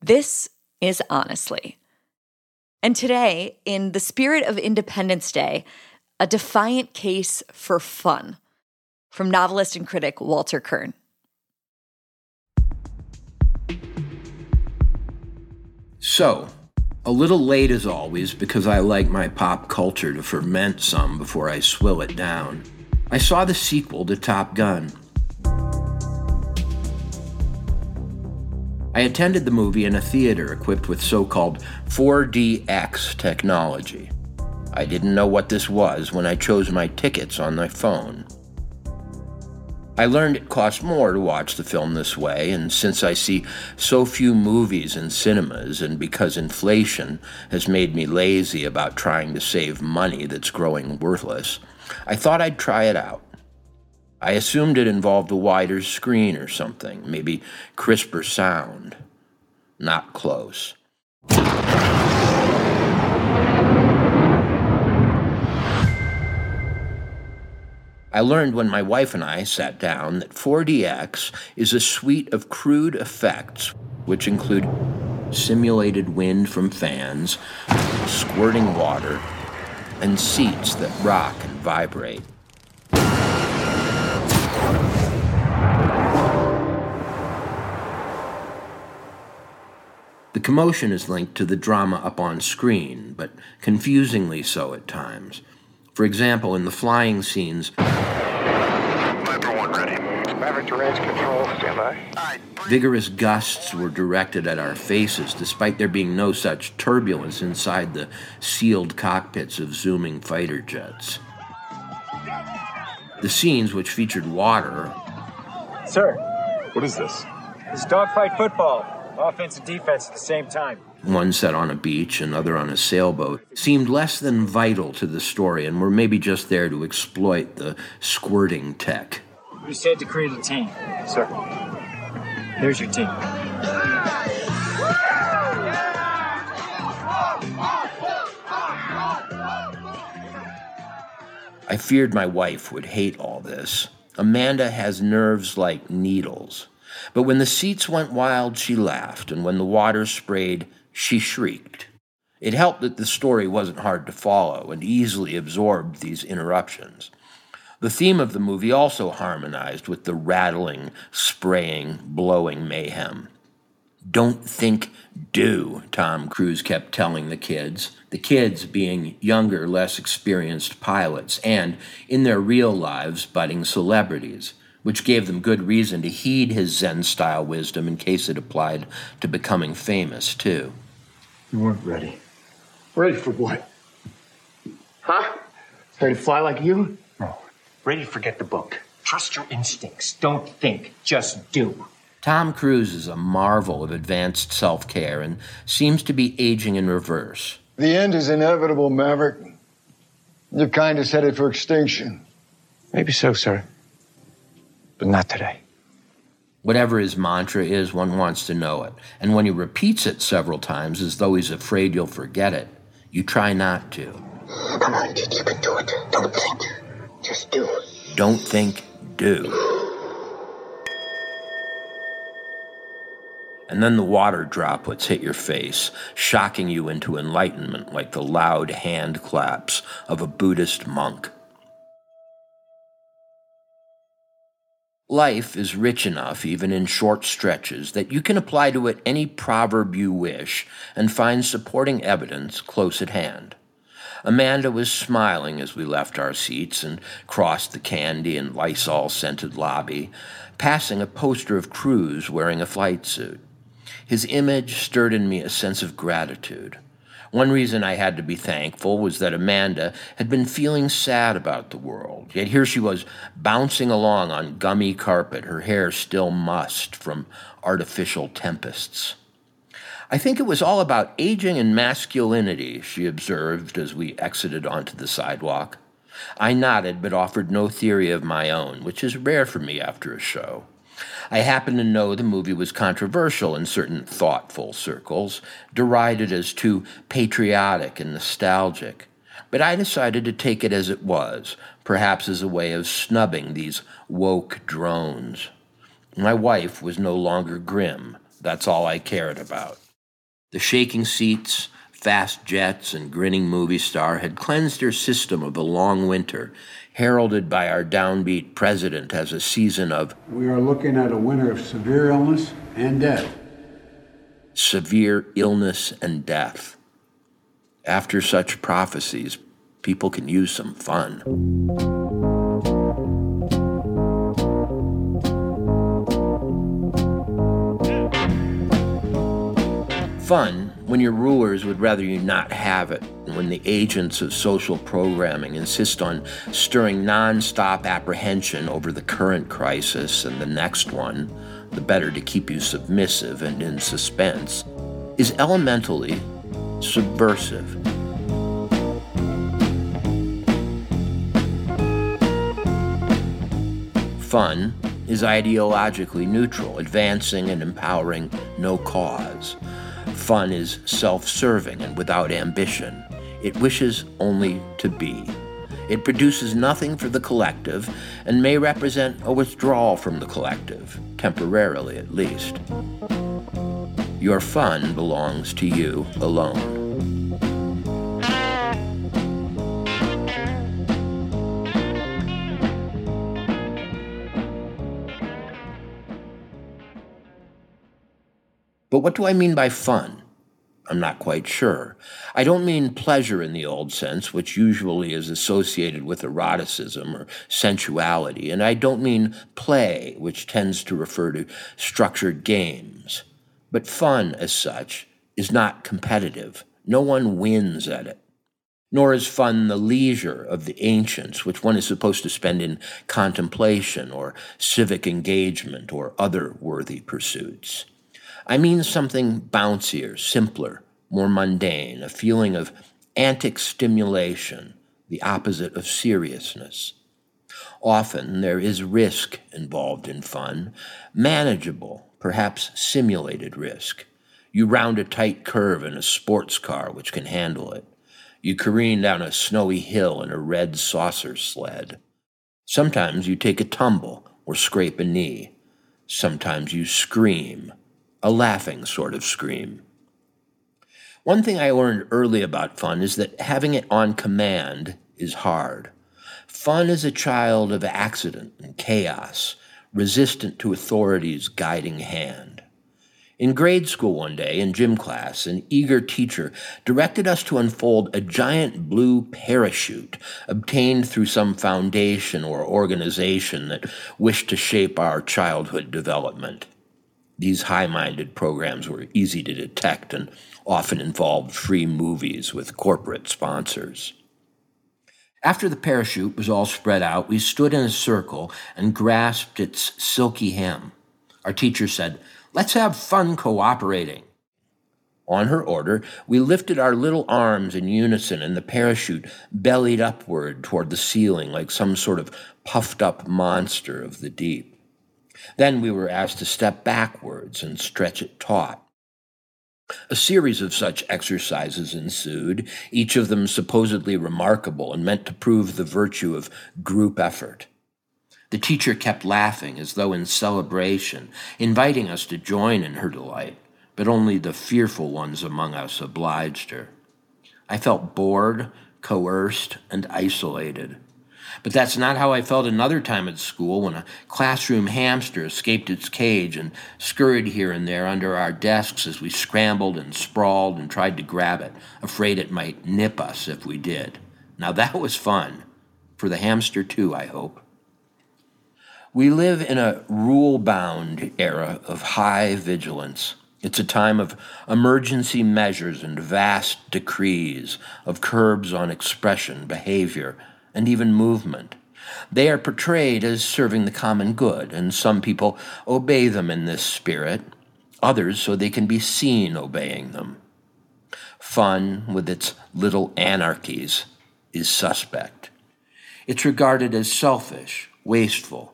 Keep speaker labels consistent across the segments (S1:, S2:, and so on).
S1: This is Honestly. And today, in the spirit of Independence Day, a defiant case for fun from novelist and critic Walter Kirn.
S2: So, a little late as always because I like my pop culture to ferment some before I swill it down. I saw the sequel to Top Gun. I attended the movie in a theater equipped with so called 4DX technology. I didn't know what this was when I chose my tickets on my phone. I learned it costs more to watch the film this way, and since I see so few movies in cinemas, and because inflation has made me lazy about trying to save money that's growing worthless, I thought I'd try it out. I assumed it involved a wider screen or something, maybe crisper sound. Not close. I learned when my wife and I sat down that 4DX is a suite of crude effects, which include simulated wind from fans, squirting water, and seats that rock and vibrate. The commotion is linked to the drama up on screen, but confusingly so at times. For example, in the flying scenes,
S3: Viper 1 ready.
S4: Maverick to range control, stand by.
S2: vigorous gusts were directed at our faces, despite there being no such turbulence inside the sealed cockpits of zooming fighter jets. The scenes, which featured water,
S4: Sir,
S3: What is this?
S4: it's dogfight football. Offense and defense at the same time.
S2: one set on a beach, another on a sailboat, seemed less than vital to the story and were maybe just there to exploit the squirting tech.
S4: We said to create a team. Sir. Here's your team.
S2: I feared my wife would hate all this. Amanda has nerves like needles. But when the seats went wild, she laughed, and when the water sprayed, she shrieked. It helped that the story wasn't hard to follow and easily absorbed these interruptions. The theme of the movie also harmonized with the rattling, spraying, blowing mayhem. Don't think, do, Tom Cruise kept telling the kids. The kids being younger, less experienced pilots, and, in their real lives, budding celebrities, which gave them good reason to heed his Zen style wisdom in case it applied to becoming famous, too.
S5: You weren't ready. Ready for what? Huh? Ready to fly like you?
S4: No. Ready to forget the book. Trust your instincts. Don't think, just do.
S2: Tom Cruise is a marvel of advanced self care and seems to be aging in reverse.
S6: The end is inevitable, Maverick. Your kind is headed for extinction.
S5: Maybe so, sir. But not today.
S2: Whatever his mantra is, one wants to know it. And when he repeats it several times as though he's afraid you'll forget it, you try not to.
S7: Come on, kid, you can do it. Don't think. Just do.
S2: Don't think, do. And then the water droplets hit your face, shocking you into enlightenment like the loud hand claps of a Buddhist monk. Life is rich enough, even in short stretches, that you can apply to it any proverb you wish and find supporting evidence close at hand. Amanda was smiling as we left our seats and crossed the candy and Lysol scented lobby, passing a poster of Cruise wearing a flight suit. His image stirred in me a sense of gratitude. One reason I had to be thankful was that Amanda had been feeling sad about the world, yet here she was bouncing along on gummy carpet, her hair still mussed from artificial tempests. I think it was all about aging and masculinity, she observed as we exited onto the sidewalk. I nodded, but offered no theory of my own, which is rare for me after a show. I happen to know the movie was controversial in certain thoughtful circles, derided as too patriotic and nostalgic. But I decided to take it as it was, perhaps as a way of snubbing these woke drones. My wife was no longer grim. That's all I cared about. The shaking seats, fast jets, and grinning movie star had cleansed her system of a long winter, heralded by our downbeat president as a season of
S8: We are looking at a winter of severe illness and death.
S2: severe illness and death. After such prophecies, people can use some fun. Fun when your rulers would rather you not have it, when the agents of social programming insist on stirring nonstop apprehension over the current crisis and the next one, the better to keep you submissive and in suspense, is elementally subversive. Fun is ideologically neutral, advancing and empowering no cause. Fun is self serving and without ambition. It wishes only to be. It produces nothing for the collective and may represent a withdrawal from the collective, temporarily at least. Your fun belongs to you alone. But what do I mean by fun? I'm not quite sure. I don't mean pleasure in the old sense, which usually is associated with eroticism or sensuality, and I don't mean play, which tends to refer to structured games. But fun, as such, is not competitive. No one wins at it. Nor is fun the leisure of the ancients, which one is supposed to spend in contemplation or civic engagement or other worthy pursuits. I mean something bouncier, simpler, more mundane, a feeling of antic stimulation, the opposite of seriousness. Often there is risk involved in fun, manageable, perhaps simulated risk. You round a tight curve in a sports car which can handle it. You careen down a snowy hill in a red saucer sled. Sometimes you take a tumble or scrape a knee. Sometimes you scream a laughing sort of scream. One thing I learned early about fun is that having it on command is hard. Fun is a child of accident and chaos, resistant to authority's guiding hand. In grade school one day, in gym class, an eager teacher directed us to unfold a giant blue parachute obtained through some foundation or organization that wished to shape our childhood development. These high minded programs were easy to detect and often involved free movies with corporate sponsors. After the parachute was all spread out, we stood in a circle and grasped its silky hem. Our teacher said, Let's have fun cooperating. On her order, we lifted our little arms in unison, and the parachute bellied upward toward the ceiling like some sort of puffed up monster of the deep. Then we were asked to step backwards and stretch it taut. A series of such exercises ensued, each of them supposedly remarkable and meant to prove the virtue of group effort. The teacher kept laughing as though in celebration, inviting us to join in her delight, but only the fearful ones among us obliged her. I felt bored, coerced, and isolated. But that's not how I felt another time at school when a classroom hamster escaped its cage and scurried here and there under our desks as we scrambled and sprawled and tried to grab it, afraid it might nip us if we did. Now that was fun. For the hamster, too, I hope. We live in a rule bound era of high vigilance. It's a time of emergency measures and vast decrees, of curbs on expression, behavior, and even movement. They are portrayed as serving the common good, and some people obey them in this spirit, others so they can be seen obeying them. Fun, with its little anarchies, is suspect. It's regarded as selfish, wasteful,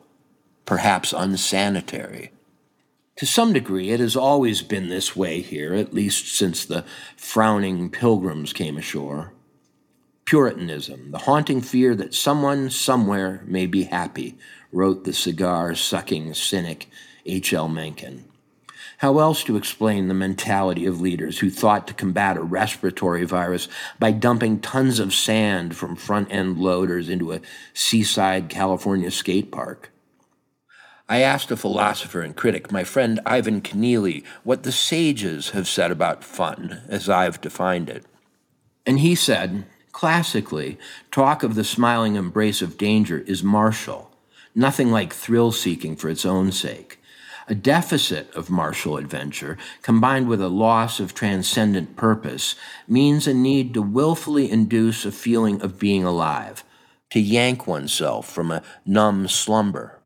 S2: perhaps unsanitary. To some degree, it has always been this way here, at least since the frowning pilgrims came ashore. Puritanism, the haunting fear that someone somewhere may be happy, wrote the cigar sucking cynic H.L. Mencken. How else to explain the mentality of leaders who thought to combat a respiratory virus by dumping tons of sand from front end loaders into a seaside California skate park? I asked a philosopher and critic, my friend Ivan Kenneally, what the sages have said about fun as I've defined it. And he said, classically, talk of the smiling embrace of danger is martial, nothing like thrill seeking for its own sake. A deficit of martial adventure, combined with a loss of transcendent purpose, means a need to willfully induce a feeling of being alive, to yank oneself from a numb slumber.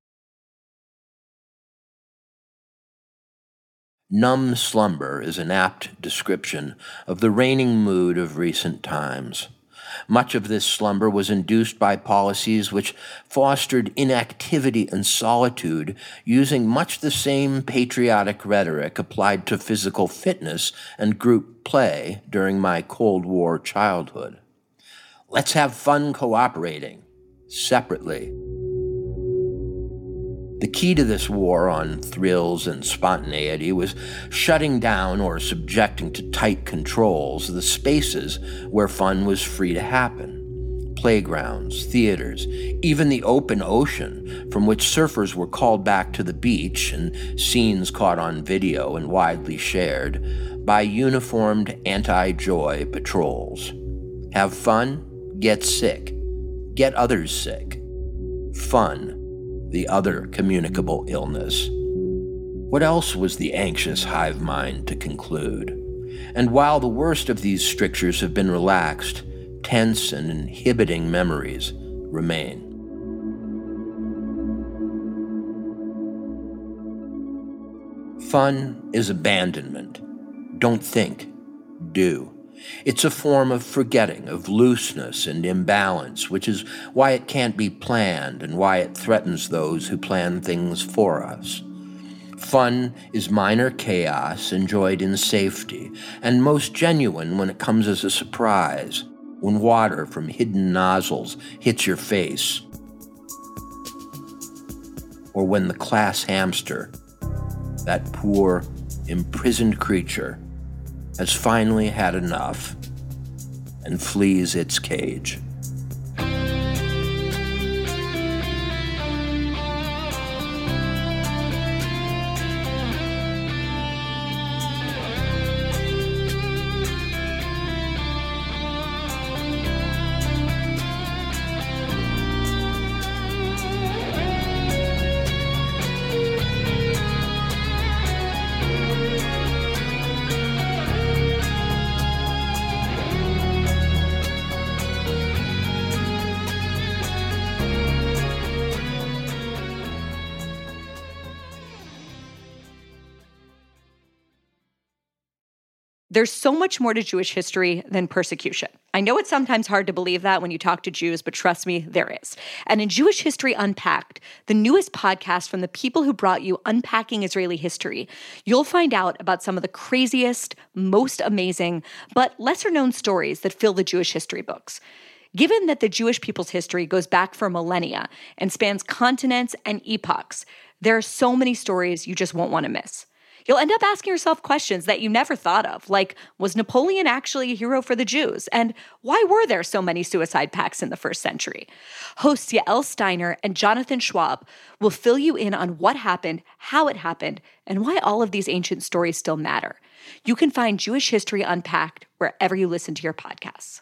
S2: Numb slumber is an apt description of the reigning mood of recent times. Much of this slumber was induced by policies which fostered inactivity and solitude, using much the same patriotic rhetoric applied to physical fitness and group play during my Cold War childhood. Let's have fun cooperating, separately the key to this war on thrills and spontaneity was shutting down or subjecting to tight controls the spaces where fun was free to happen. Playgrounds, theaters, even the open ocean, from which surfers were called back to the beach and scenes caught on video and widely shared by uniformed anti joy patrols. Have fun, get sick, get others sick. Fun the other communicable illness. What else was the anxious hive mind to conclude? And while the worst of these strictures have been relaxed, tense and inhibiting memories remain. Fun is abandonment. Don't think, do. It's a form of forgetting, of looseness and imbalance, which is why it can't be planned and why it threatens those who plan things for us. Fun is minor chaos enjoyed in safety, and most genuine when it comes as a surprise, when water from hidden nozzles hits your face, or when the class hamster, that poor, imprisoned creature, has finally had enough and flees its cage.
S1: There's so much more to Jewish history than persecution. I know it's sometimes hard to believe that when you talk to Jews, but trust me, there is. And in Jewish History Unpacked, the newest podcast from the people who brought you Unpacking Israeli History, you'll find out about some of the craziest, most amazing, but lesser known stories that fill the Jewish history books. Given that the Jewish people's history goes back for millennia and spans continents and epochs, there are so many stories you just won't want to miss. You'll end up asking yourself questions that you never thought of, like was Napoleon actually a hero for the Jews? And why were there so many suicide pacts in the first century? Hosts Yael Steiner and Jonathan Schwab will fill you in on what happened, how it happened, and why all of these ancient stories still matter. You can find Jewish History Unpacked wherever you listen to your podcasts.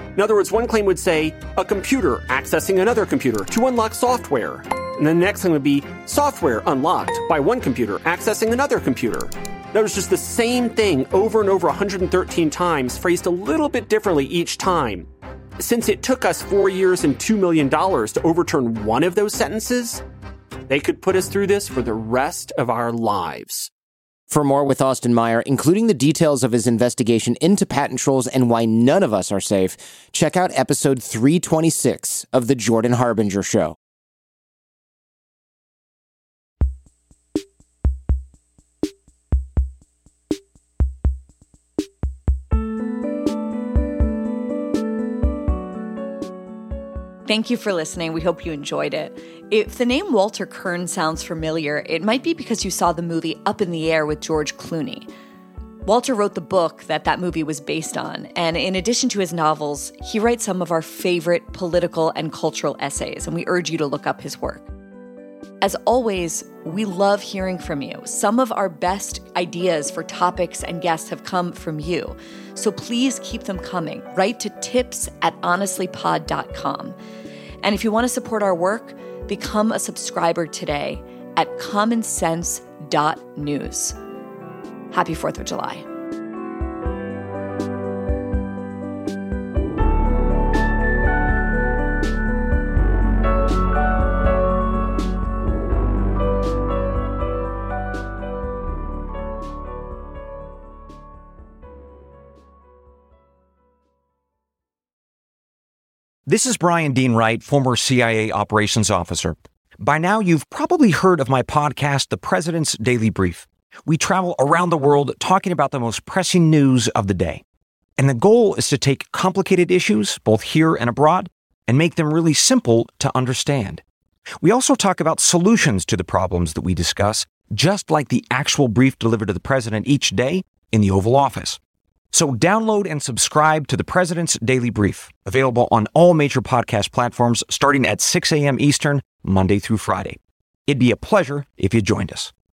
S9: In other words, one claim would say a computer accessing another computer to unlock software. And the next thing would be software unlocked by one computer accessing another computer. That was just the same thing over and over 113 times, phrased a little bit differently each time. Since it took us four years and $2 million to overturn one of those sentences, they could put us through this for the rest of our lives.
S10: For more with Austin Meyer, including the details of his investigation into patent trolls and why none of us are safe, check out episode 326 of The Jordan Harbinger Show.
S1: Thank you for listening. We hope you enjoyed it. If the name Walter Kirn sounds familiar, it might be because you saw the movie Up in the Air with George Clooney. Walter wrote the book that that movie was based on, and in addition to his novels, he writes some of our favorite political and cultural essays, and we urge you to look up his work. As always, we love hearing from you. Some of our best ideas for topics and guests have come from you. So please keep them coming. Write to tips at honestlypod.com. And if you want to support our work, become a subscriber today at commonsense.news. Happy 4th of July.
S11: This is Bryan Dean Wright, former CIA operations officer. By now, you've probably heard of my podcast, The President's Daily Brief. We travel around the world talking about the most pressing news of the day. And the goal is to take complicated issues, both here and abroad, and make them really simple to understand. We also talk about solutions to the problems that we discuss, just like the actual brief delivered to the president each day in the Oval Office. So download and subscribe to the President's Daily Brief, available on all major podcast platforms starting at 6 a.m. Eastern, Monday through Friday. It'd be a pleasure if you joined us.